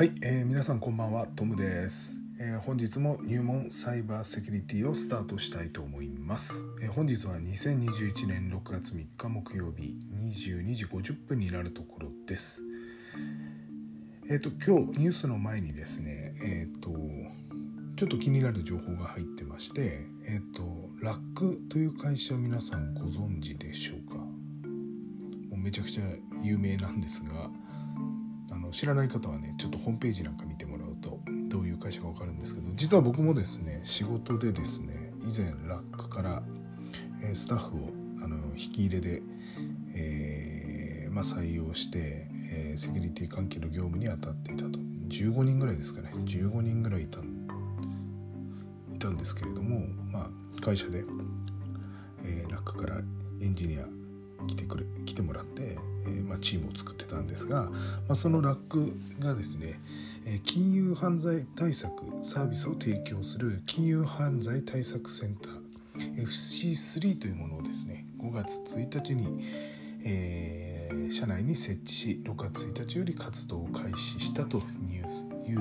はい、えー皆さんこんばんはトムです、えー本日も入門サイバーセキュリティをスタートしたいと思います、えー本日は2021年6月3日木曜日22時50分になるところです。えっ、と今日ニュースの前にですねえっ、とちょっと気になる情報が入ってましてえっ、とラックという会社皆さんご存知でしょうか？もうめちゃくちゃ有名なんですが知らない方はねちょっとホームページなんか見てもらうとどういう会社か分かるんですけど実は僕もですね仕事でですね以前ラックから、えスタッフをあの引き入れで、えーまあ、採用して、えーセキュリティ関係の業務に当たっていたと。15人ぐらいですかね。15人ぐらいいたんいたんですけれども、まあ、会社で、えーラックからエンジニア来てくれ来てもらって、えーまあ、チームを作ってたんですが、まあ、そのラックがですね、え金融犯罪対策サービスを提供する金融犯罪対策センター FC3 というものをですね5月1日に、えー社内に設置し6月1日より活動を開始したという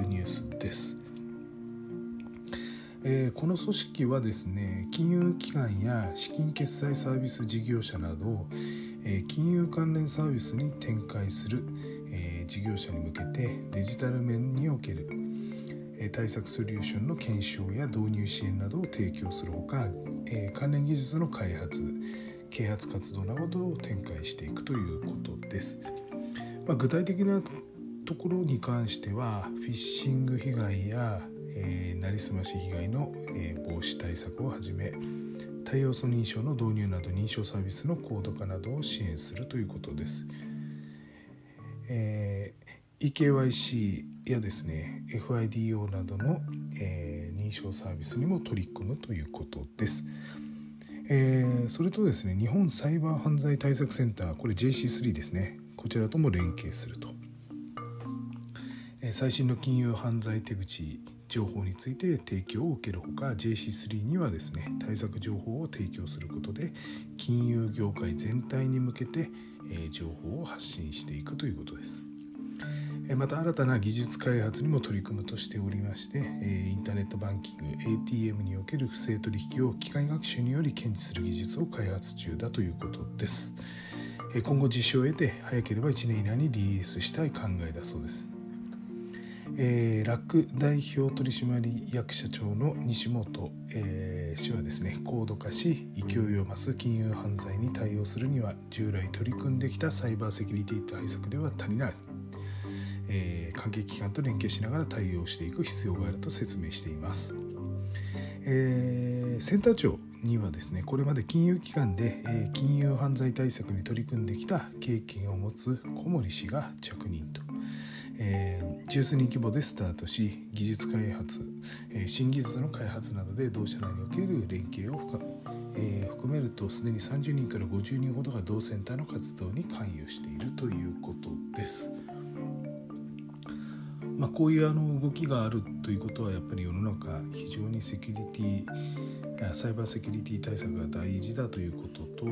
ニュースです。えーこの組織はですね金融機関や資金決済サービス事業者など、えー金融関連サービスに展開する、えー事業者に向けてデジタル面における、えー対策ソリューションの検証や導入支援などを提供するほか、えー関連技術の開発啓発活動などを展開していくということです。まあ、具体的なところに関してはフィッシング被害や、えーなりすまし被害の、えー防止対策をはじめ対応素認証の導入など認証サービスの高度化などを支援するということです。えー eKYC やですね FIDO などの、えー認証サービスにも取り組むということです。えーそれとですね日本サイバー犯罪対策センターこれ JC3 ですねこちらとも連携すると、え最新の金融犯罪手口情報について提供を受けるほか JC3 にはですね対策情報を提供することで金融業界全体に向けて、情報を発信していくということです。また新たな技術開発にも取り組むとしておりまして、インターネットバンキング ATM における不正取引を機械学習により検知する技術を開発中だということです。今後実証を得て早ければ1年以内にリリースしたい考えだそうです。えーラック代表取締役社長の西本、えー氏はですね高度化し勢いを増す金融犯罪に対応するには従来取り組んできたサイバーセキュリティ対策では足りないえー関係機関と連携しながら対応していく必要があると説明しています。えーセンター長にはですねこれまで金融機関で、えー金融犯罪対策に取り組んできた経験を持つ小森氏が着任と、えー十数人規模でスタートし技術開発、えー新技術の開発などで同社内における連携を深えー含めるとすでに30人から50人ほどが同センターの活動に関与しているということです。まあ、こういうあの動きがあるということはやっぱり世の中非常にセキュリティサイバーセキュリティ対策が大事だということと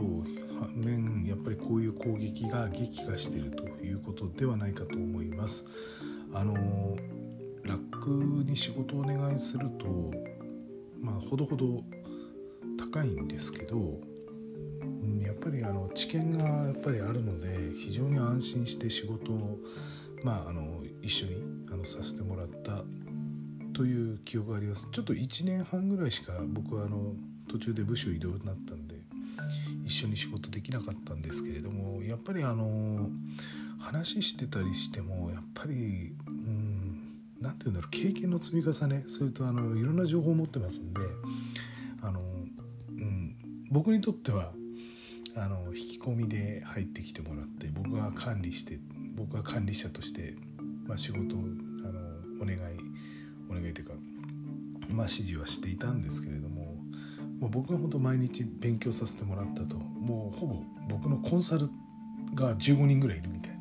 反面やっぱりこういう攻撃が激化しているということではないかと思います。あのラックに仕事をお願いするとまあほどほど高いんですけどうんやっぱりあの知見がやっぱりあるので非常に安心して仕事を、まあ、あの一緒にあのさせてもらったという記憶がありますちょっと1年半ぐらいしか僕はあの途中で部署移動になったんで一緒に仕事できなかったんですけれどもやっぱりあの話してたりしてもやっぱりうん何て言うんだろう経験の積み重ねそれとあのいろんな情報を持ってますんであの、うん、僕にとってはあの引き込みで入ってきてもらって僕が管理して僕が管理者として、まあ、仕事をあのお願いお願いというか、まあ、指示はしていたんですけれどももう僕が本当毎日勉強させてもらったと。もうほぼ僕のコンサルが15人ぐらいいるみたいな。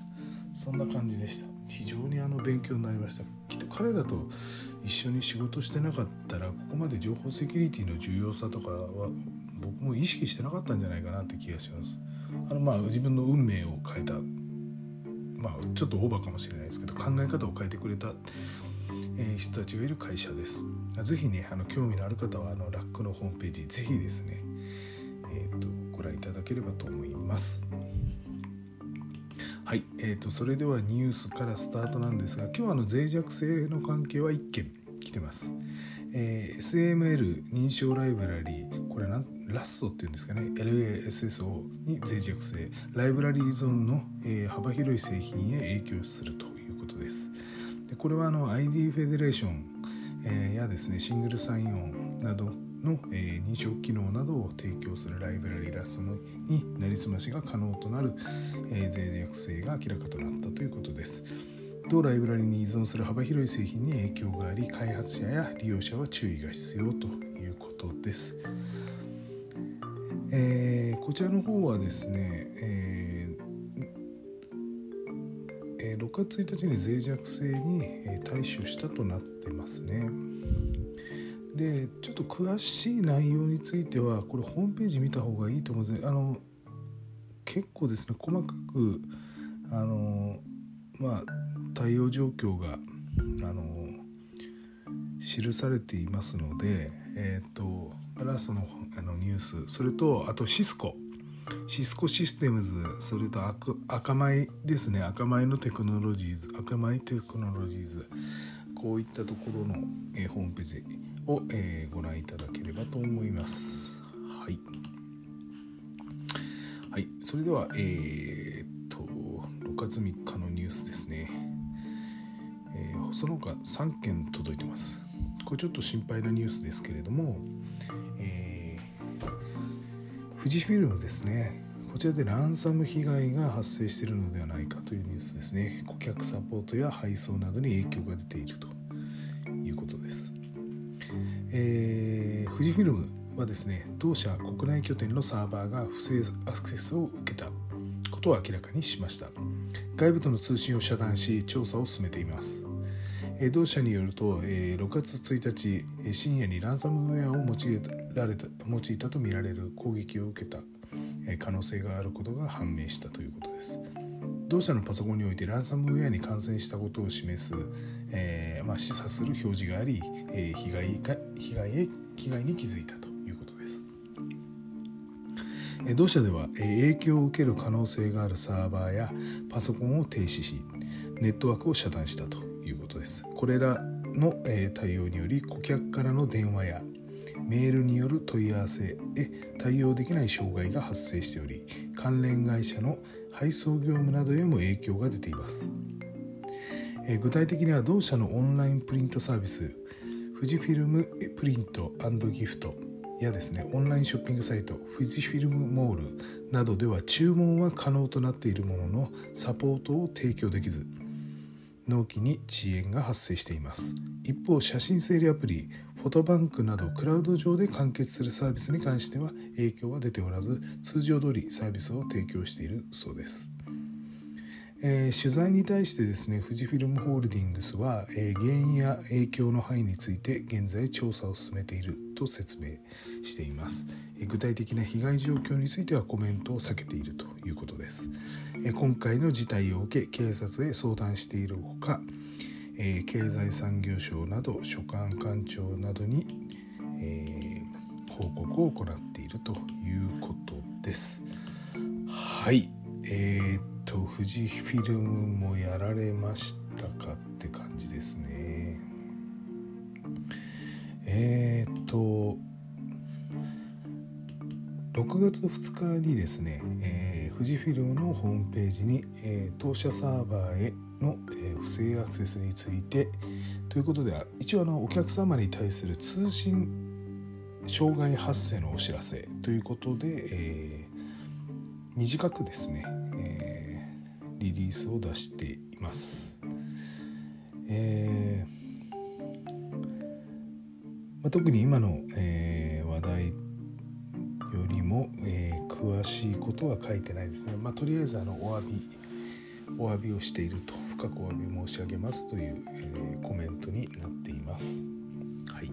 そんな感じでした。非常にあの勉強になりました。きっと彼らと一緒に仕事してなかったらここまで情報セキュリティの重要さとかは僕も意識してなかったんじゃないかなって気がします。あのまあ自分の運命を変えた。まあちょっとオーバーかもしれないですけど考え方を変えてくれた、え、人たちがいる会社です。是非ねあの興味のある方はあのラックのホームページ是非ですねえーと、ご覧いただければと思います。はい、えーと、それではニュースからスタートなんですが今日はあの脆弱性の関係は1件来てます、えー、SML 認証ライブラリーこれなんラストっていうんですかね LASSO に脆弱性。ライブラリーゾーンの、えー、幅広い製品へ影響するということです。でこれはあの ID フェデレーション、え、やですねシングルサインオンなどの、え、認証機能などを提供するライブラリラストになりすましが可能となる、え、脆弱性が明らかとなったということです。同ライブラリに依存する幅広い製品に影響があり開発者や利用者は注意が必要ということです。えー、こちらの方はですね、えー、6月1日に脆弱性に対処したとなってますね。でちょっと詳しい内容についてはこれホームページ見た方がいいと思うんですあの結構ですね細かくあのまあ対応状況があの記されていますのでえっ、ー、とラストのあのニュース。それとあとシスコ。シスコシステムズそれと赤米ですね赤米のテクノロジーズ赤米テクノロジーズこういったところの、えー、ホームページを、えー、ご覧いただければと思います。はい。はい、それでは、えー、っと、6月3日のニュースですね。えー、その他3件届いてます。これちょっと心配なニュースですけれども、富士フィルムですね。こちらでランサム被害が発生しているのではないかというニュースですね。顧客サポートや配送などに影響が出ているということです。えー、富士フィルムはですね同社国内拠点のサーバーが不正アクセスを受けたことを明らかにしました外部との通信を遮断し調査を進めています同社によると6月1日深夜にランサムウェアを用いられた用いたとみられる攻撃を受けた可能性があることが判明したということです同社のパソコンにおいてランサムウェアに感染したことを示す、えー、まあ、示唆する表示があり、え、被害が被害へ被害に気づいたということです。え同社では、え影響を受ける可能性があるサーバーやパソコンを停止しネットワークを遮断したとです。これらの、え対応により顧客からの電話やメールによる問い合わせへ対応できない障害が発生しており関連会社の配送業務などへも影響が出ています具体的には同社のオンラインプリントサービス富士フィルムプリントギフトやですねオンラインショッピングサイト富士フィルムモールなどでは注文は可能となっているもののサポートを提供できず納期に遅延が発生しています一方写真整理アプリフォトバンクなどクラウド上で完結するサービスに関しては影響は出ておらず通常通りサービスを提供しているそうです。えー、取材に対してですね富士フィルムホールディングスは、えー、原因や影響の範囲について現在調査を進めていると説明しています、えー、具体的な被害状況についてはコメントを避けているということです、え今回の事態を受け警察へ相談しているほかえ、経済産業省など所管官庁などに、え、報告を行っているということです。はい。えー、と富士フィルムもやられましたかって感じですね。えー、っと6月2日にですね、えー、富士フィルムのホームページに、えー、当社サーバーへの、えー、不正アクセスについてということで一応あのお客様に対する通信障害発生のお知らせということで、えー、短くですね、リリースを出しています。えーまあ、特に今の、えー、話題よりも、えー、詳しいことは書いてないですね。まあ、とりあえずあのお詫びお詫びをしていると深くお詫び申し上げますという、え、コメントになっています。はい。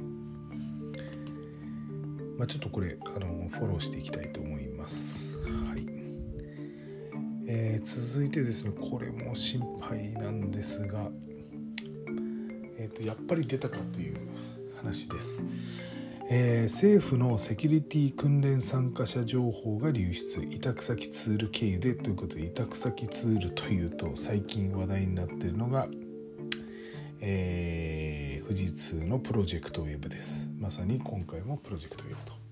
まあ、ちょっとこれあのフォローしていきたいと思います。はい。えー、続いてですねこれも心配なんですが、えーと、やっぱり出たかという話です。えー、政府のセキュリティ訓練参加者情報が流出。委託先ツール経由でということで委託先ツールというと最近話題になっているのが、えー、富士通のプロジェクトウェブです。まさに今回もプロジェクトウェブと。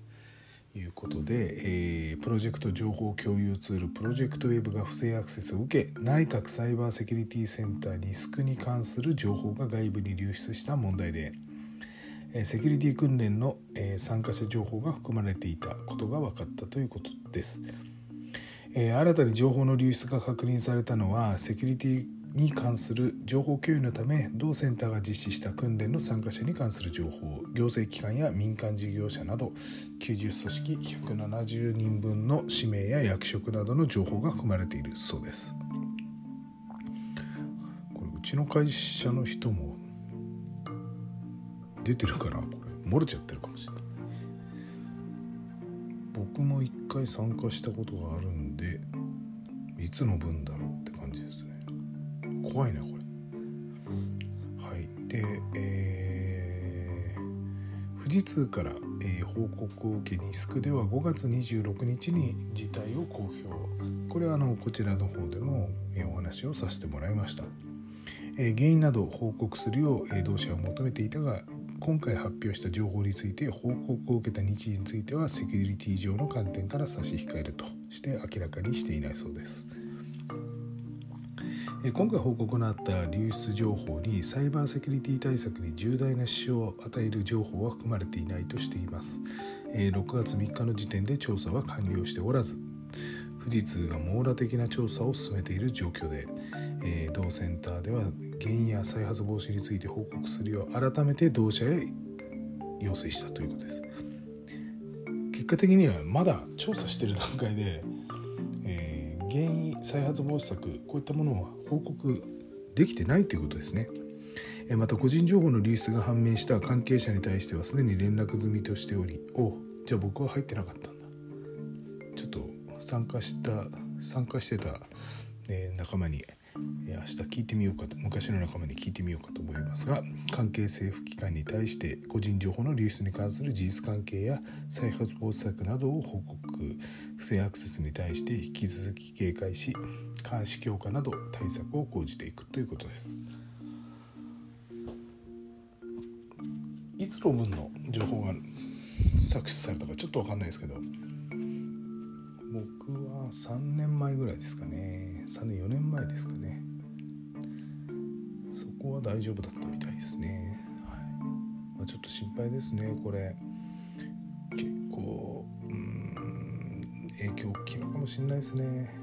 いうことで、えー、プロジェクト情報共有ツールプロジェクトウェブが不正アクセスを受け内閣サイバーセキュリティセンターリスクに関する情報が外部に流出した問題でセキュリティ訓練の参加者情報が含まれていたことが分かったということです。新たに情報の流出が確認されたのはセキュリティに関する情報共有のため同センターが実施した訓練の参加者に関する情報行政機関や民間事業者など90組織170人分の氏名や役職などの情報が含まれているそうです。これうちの会社の人も出てるからこれ漏れちゃってるかもしれない。僕も一回参加したことがあるんでいつの分だろう？怖いねこれ。はい。でえー、富士通から、えー、報告を受けリスクでは5月26日に事態を公表。これはあのこちらの方でも、えー、お話をさせてもらいました、えー、原因など報告するよう、えー、同社は求めていたが今回発表した情報について報告を受けた日時についてはセキュリティ上の観点から差し控えるとして明らかにしていないそうです。今回報告のあった流出情報にサイバーセキュリティ対策に重大な支障を与える情報は含まれていないとしています。6月3日の時点で調査は完了しておらず富士通が網羅的な調査を進めている状況で、え同センターでは原因や再発防止について報告するよう改めて同社へ要請したということです。結果的にはまだ調査している段階で原因再発防止策こういったものは報告できてないということですね。また個人情報の流出が判明した関係者に対してはすでに連絡済みとしておりおじゃあ僕は入ってなかったんだ。ちょっと参加した参加してた、え仲間に明日聞いてみようかと昔の仲間に聞いてみようかと思いますが関係政府機関に対して個人情報の流出に関する事実関係や再発防止策などを報告。不正アクセスに対して引き続き警戒し監視強化など対策を講じていくということです。いつの分の情報が搾取されたかちょっと分かんないですけど3年前ぐらいですかね。3年4年前ですかね。そこは大丈夫だったみたいですね、はい。まあ、ちょっと心配ですねこれ。結構うん影響大きいのかもしれないですね。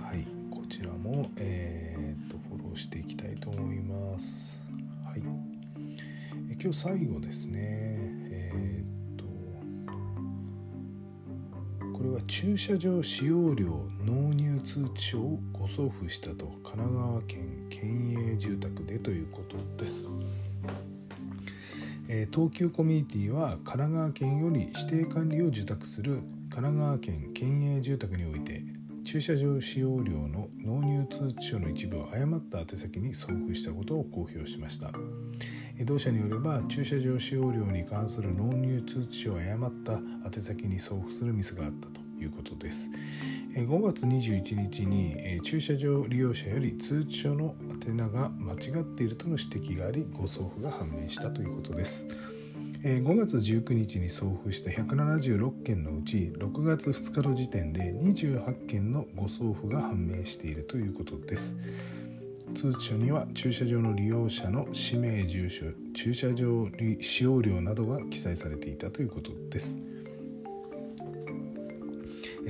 はい。こちらもえー、っとフォローしていきたいと思います。はい。え今日最後ですね。は駐車場使用料納入通知書を誤送付したと神奈川県県営住宅でということです。えー、東急コミュニティは神奈川県より指定管理を受託する神奈川県県営住宅において駐車場使用料の納入通知書の一部を誤った宛先に送付したことを公表しました。同社によれば駐車場使用料に関する納入通知書を誤った宛先に送付するミスがあったということです。5月21日に駐車場利用者より通知書の宛名が間違っているとの指摘があり誤送付が判明したということです。5月19日に送付した176件のうち6月2日の時点で28件の誤送付が判明しているということです。通知書には駐車場の利用者の氏名住所駐車場使用料などが記載されていたということです。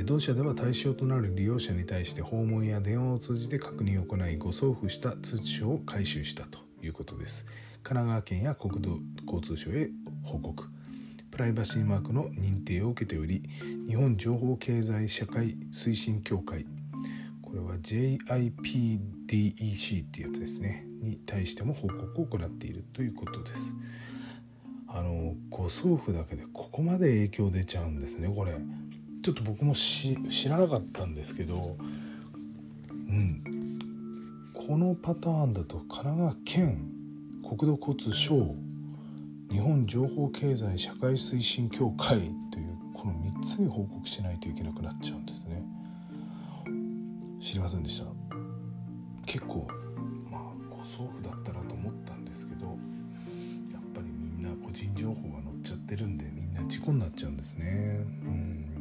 同社では対象となる利用者に対して訪問や電話を通じて確認を行い誤送付した通知書を回収したということです。神奈川県や国土交通省へ報告。プライバシーマークの認定を受けており日本情報経済社会推進協会。これは JIPDEC ってやつですね。に対しても報告を行っているということです。あの誤送付だけでここまで影響出ちゃうんですねこれ。ちょっと僕も知らなかったんですけど、うん、このパターンだと神奈川県国土交通省日本情報経済社会推進協会というこの3つに報告しないといけなくなっちゃうんですね。知りませんでした？結構まあご送付だったらと思ったんですけどやっぱりみんな個人情報が載っちゃってるんでみんな事故になっちゃうんですね。うん。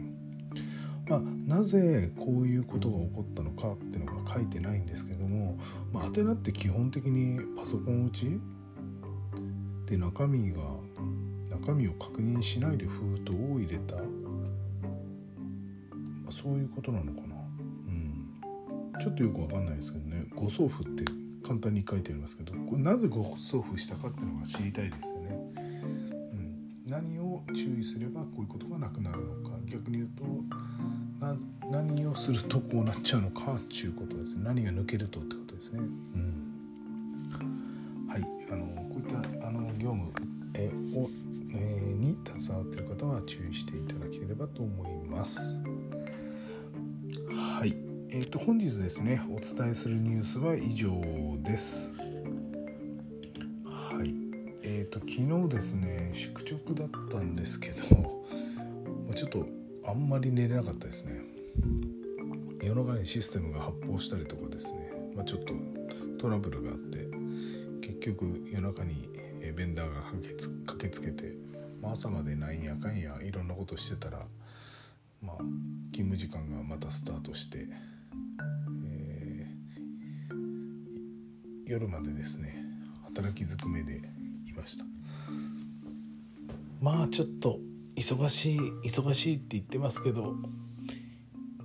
ま、なぜこういうことが起こったのかっていうのが書いてないんですけども、まあ、アテナって基本的にパソコン打ちで中身が中身を確認しないで封筒を入れた、まあ、そういうことなのかな、うん、ちょっとよくわかんないですけどね。誤送付って簡単に書いてありますけどこれなぜ誤送付したかっていうのが知りたいですよね、うん、何を注意すればこういうことがなくなるのか。逆に言うと何をするとこうなっちゃうのかっていうことですね。何が抜けるとってことですね、うん、はいあのこういったあの業務えを、えー、に携わっている方は注意していただければと思います。はい。えーと、本日ですねお伝えするニュースは以上です。はい。えーと昨日ですね宿直だったんですけどちょっとあんまり寝れなかったですね。夜中にシステムが発砲したりとかですね、まあ、ちょっとトラブルがあって結局夜中にベンダーが駆けつけて、まあ、朝までなんやかんやいろんなことしてたら、まあ、勤務時間がまたスタートして、えー、夜までですね働きずくめでいました。まあちょっと忙しい忙しいって言ってますけど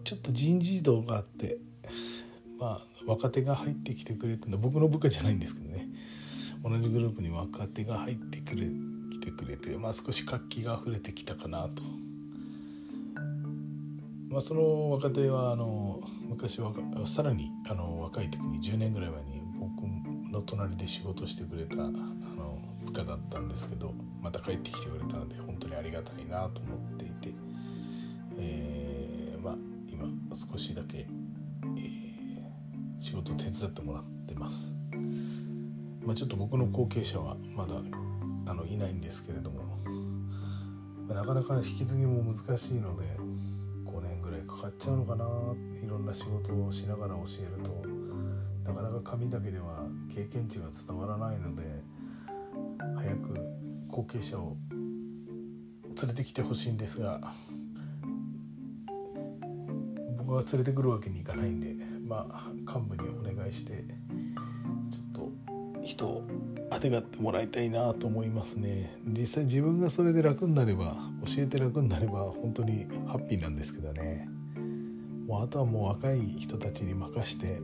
ちょっと人事異動があってまあ若手が入ってきてくれたの僕の部下じゃないんですけどね同じグループに若手が入ってくれ来てくれて、まあ、少し活気が溢れてきたかなと。まあ、その若手はあの昔はさらにあの若い時に10年ぐらい前に僕の隣で仕事してくれただったんですけどまた帰ってきてくれたので本当にありがたいなと思っていて、えー、まあ今少しだけ、えー、仕事を手伝ってもらってます。まあ、ちょっと僕の後継者はまだあのいないんですけれども、まあ、なかなか引き継ぎも難しいので5年ぐらいかかっちゃうのかないろんな仕事をしながら教えるとなかなか紙だけでは経験値が伝わらないので早く後継者を連れてきてほしいんですが僕は連れてくるわけにいかないんでまあ幹部にお願いしてちょっと人をあてがってもらいたいなと思いますね。実際自分がそれで楽になれば教えて楽になれば本当にハッピーなんですけどね。もうあとはもう若い人たちに任して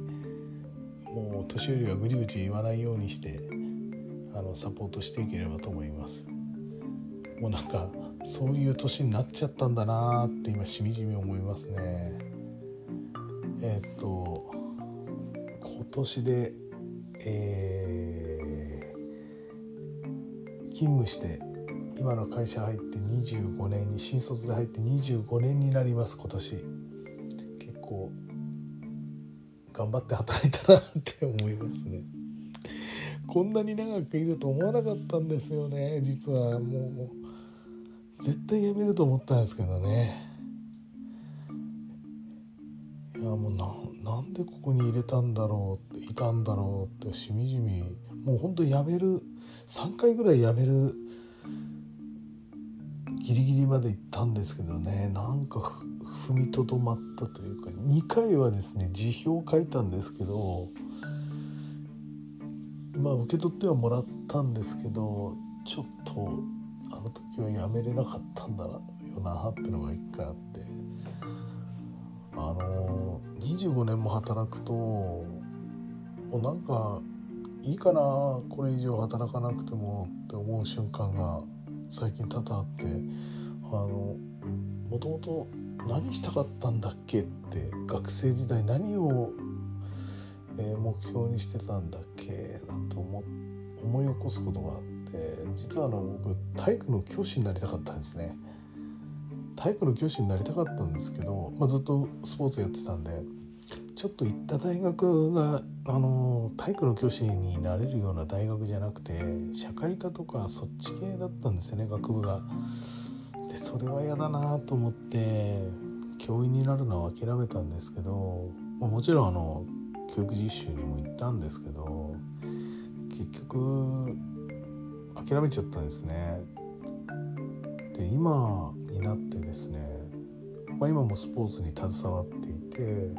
もう年寄りはぐちぐち言わないようにしてあのサポートしていければと思います。もうなんかそういう年になっちゃったんだなって今しみじみ思いますね。えー、っと今年でえー、勤務して今の会社入って25年に新卒で入って25年になります今年。結構頑張って働いたなって思いますね。こんなに長くいると思わなかったんですよね。実はもう絶対辞めると思ったんですけどね。いやもうななんでここに入れたんだろういたんだろうってしみじみもうほんと辞める3回ぐらい辞めるギリギリまで行ったんですけどね。なんか踏みとどまったというか2回はですね辞表書いたんですけどまあ受け取ってはもらったんですけどちょっとあの時はやめれなかったんだよなっていうのが一回あってあの25年も働くともうなんかいいかなこれ以上働かなくてもって思う瞬間が最近多々あってあのもともと何したかったんだっけって学生時代何を、えー、目標にしてたんだっけ？なんて思思い起こすことがあって実はあの僕体育の教師になりたかったんですね体育の教師になりたかったんですけど、まあ、ずっとスポーツやってたんでちょっと行った大学があの体育の教師になれるような大学じゃなくて社会科とかそっち系だったんですよね学部が。でそれは嫌だなと思って教員になるのは諦めたんですけど、まあ、もちろんあの教育実習にも行ったんですけど結局諦めちゃったんですね。で今になってですね、まあ、今もスポーツに携わっていて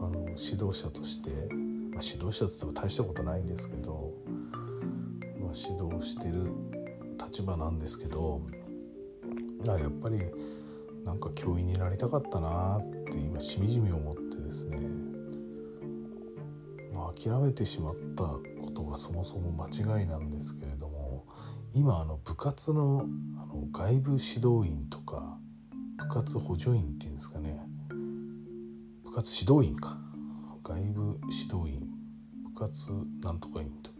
あの指導者として、まあ、指導者って言っても大したことないんですけど、まあ、指導してる立場なんですけどやっぱりなんか教員になりたかったなって今しみじみ思ってですね、諦めてしまったことがそもそも間違いなんですけれども今あの部活のあの外部指導員とか部活補助員っていうんですかね。部活指導員か。外部指導員。部活なんとか員と。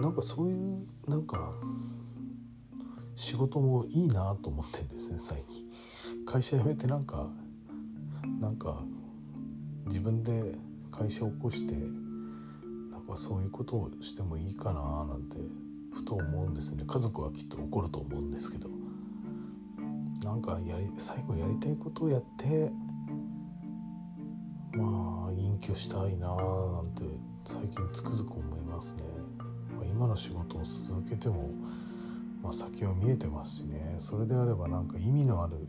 なんかそういうなんか仕事もいいなと思ってんですね最近。会社辞めてなんかなんか自分で会社を起こしてなんかそういうことをしてもいいかななんてふと思うんですね。家族はきっと怒ると思うんですけど。なんかやり最後やりたいことをやってまあ隠居したいななんて最近つくづく思いますね、まあ、今の仕事を続けてもまあ、先は見えてますしね。それであればなんか意味のある、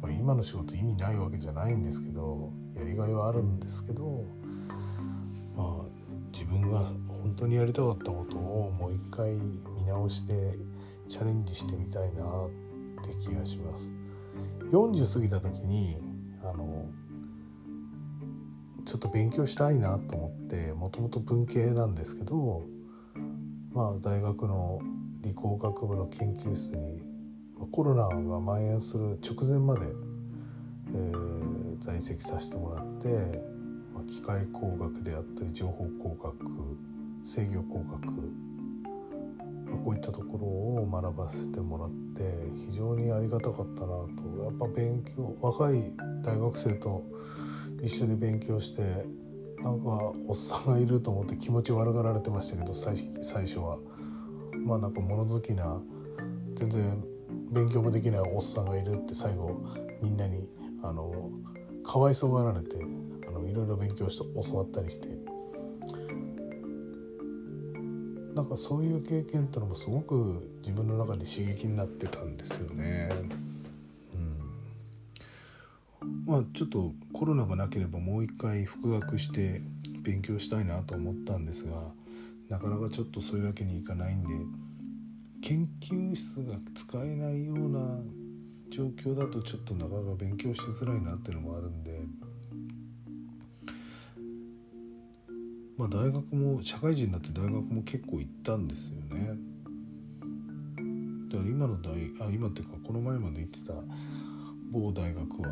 まあ、今の仕事意味ないわけじゃないんですけどやりがいはあるんですけど自分が本当にやりたかったことをもう一回見直してチャレンジしてみたいなって気がします。40過ぎた時にあのちょっと勉強したいなと思ってもともと文系なんですけどまあ大学の理工学部の研究室にコロナが蔓延する直前まで、えー、在籍させてもらって、機械工学であったり情報工学制御工学、ま、こういったところを学ばせてもらって非常にありがたかったなとやっぱ勉強若い大学生と一緒に勉強してなんかおっさんがいると思って気持ち悪がられてましたけど最初は。まあなんか物好きな全然勉強もできないおっさんがいるって最後みんなにあのかわいそうがられてのいろいろ勉強して教わったりしてなんかそういう経験ってのもすごく自分の中で刺激になってたんですよね。うん、まあちょっとコロナがなければもう一回復学して勉強したいなと思ったんですがなかなかちょっとそういうわけにいかないんで研究室が使えないような状況だとちょっとなかなか勉強しづらいなっていうのもあるんでまあ大学も社会人になって大学も結構行ったんですよね。だから今の大あ今っていうかこの前まで行ってた某大学は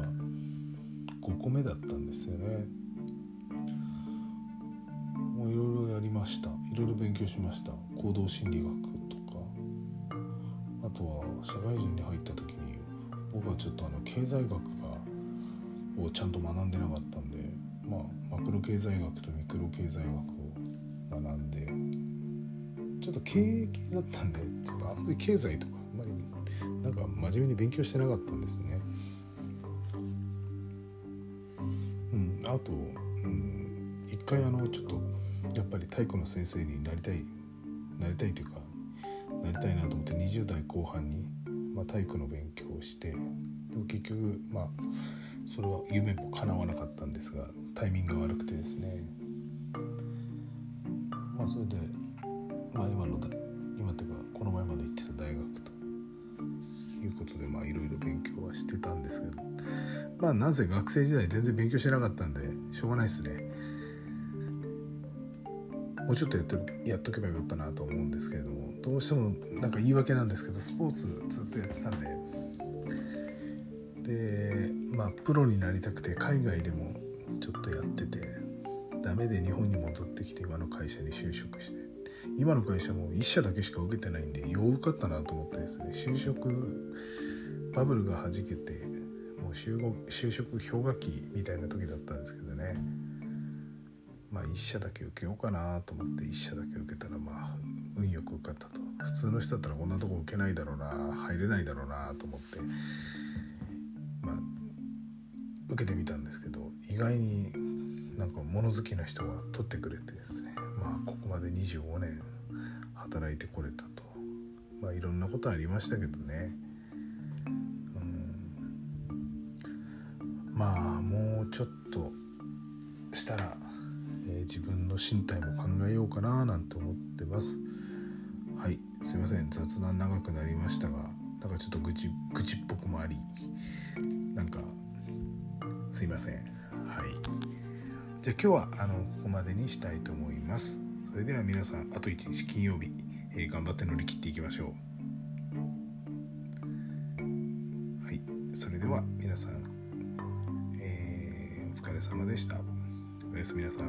5個目だったんですよね。もういろいろやりましたいろいろ勉強しました行動心理学とかあとは社会人に入った時に僕はちょっとあの経済学がをちゃんと学んでなかったんでまあマクロ経済学とミクロ経済学を学んでちょっと経営系だったんでちょっとあんまり経済とかあんまりなんか真面目に勉強してなかったんですね。うん、あと、うん、一回あのちょっとやっぱり体育の先生になりたいなりたいというかなりたいなと思って20代後半に、まあ、体育の勉強をしてでも結局まあそれは夢も叶わなかったんですがタイミングが悪くてですね。まあそれでまあ今の今っていうかこの前まで行ってた大学ということでまあいろいろ勉強はしてたんですけどまあなぜ学生時代全然勉強してなかったんでしょうがないですね。もうちょっとやってやっとけばよかったなと思うんですけれどもどうしてもなんか言い訳なんですけどスポーツずっとやってたんで。でまあプロになりたくて海外でもちょっとやっててダメで日本に戻ってきて今の会社に就職して。今の会社も1社だけしか受けてないんでよう受かったなと思ってですね就職バブルがはじけてもう就職氷河期みたいな時だったんですけどね。まあ一社だけ受けようかなと思って一社だけ受けたらまあ運よく受かったと。普通の人だったらこんなとこ受けないだろうな入れないだろうなと思って。受けてみたんですけど意外になんか物好きな人が取ってくれてですねまあここまで25年働いてこれたとまあいろんなことありましたけどね。うん。まあもうちょっとしたら、えー、自分の身体も考えようかななんて思ってます。はいすいません。雑談長くなりましたがなんかちょっと愚痴愚痴っぽくもありなんかすいません。はい。じゃあ今日はあのここまでにしたいと思います。それでは皆さんあと1日金曜日、えー、頑張って乗り切っていきましょう。はい。それでは皆さん、えー、お疲れ様でした。おやすみなさい。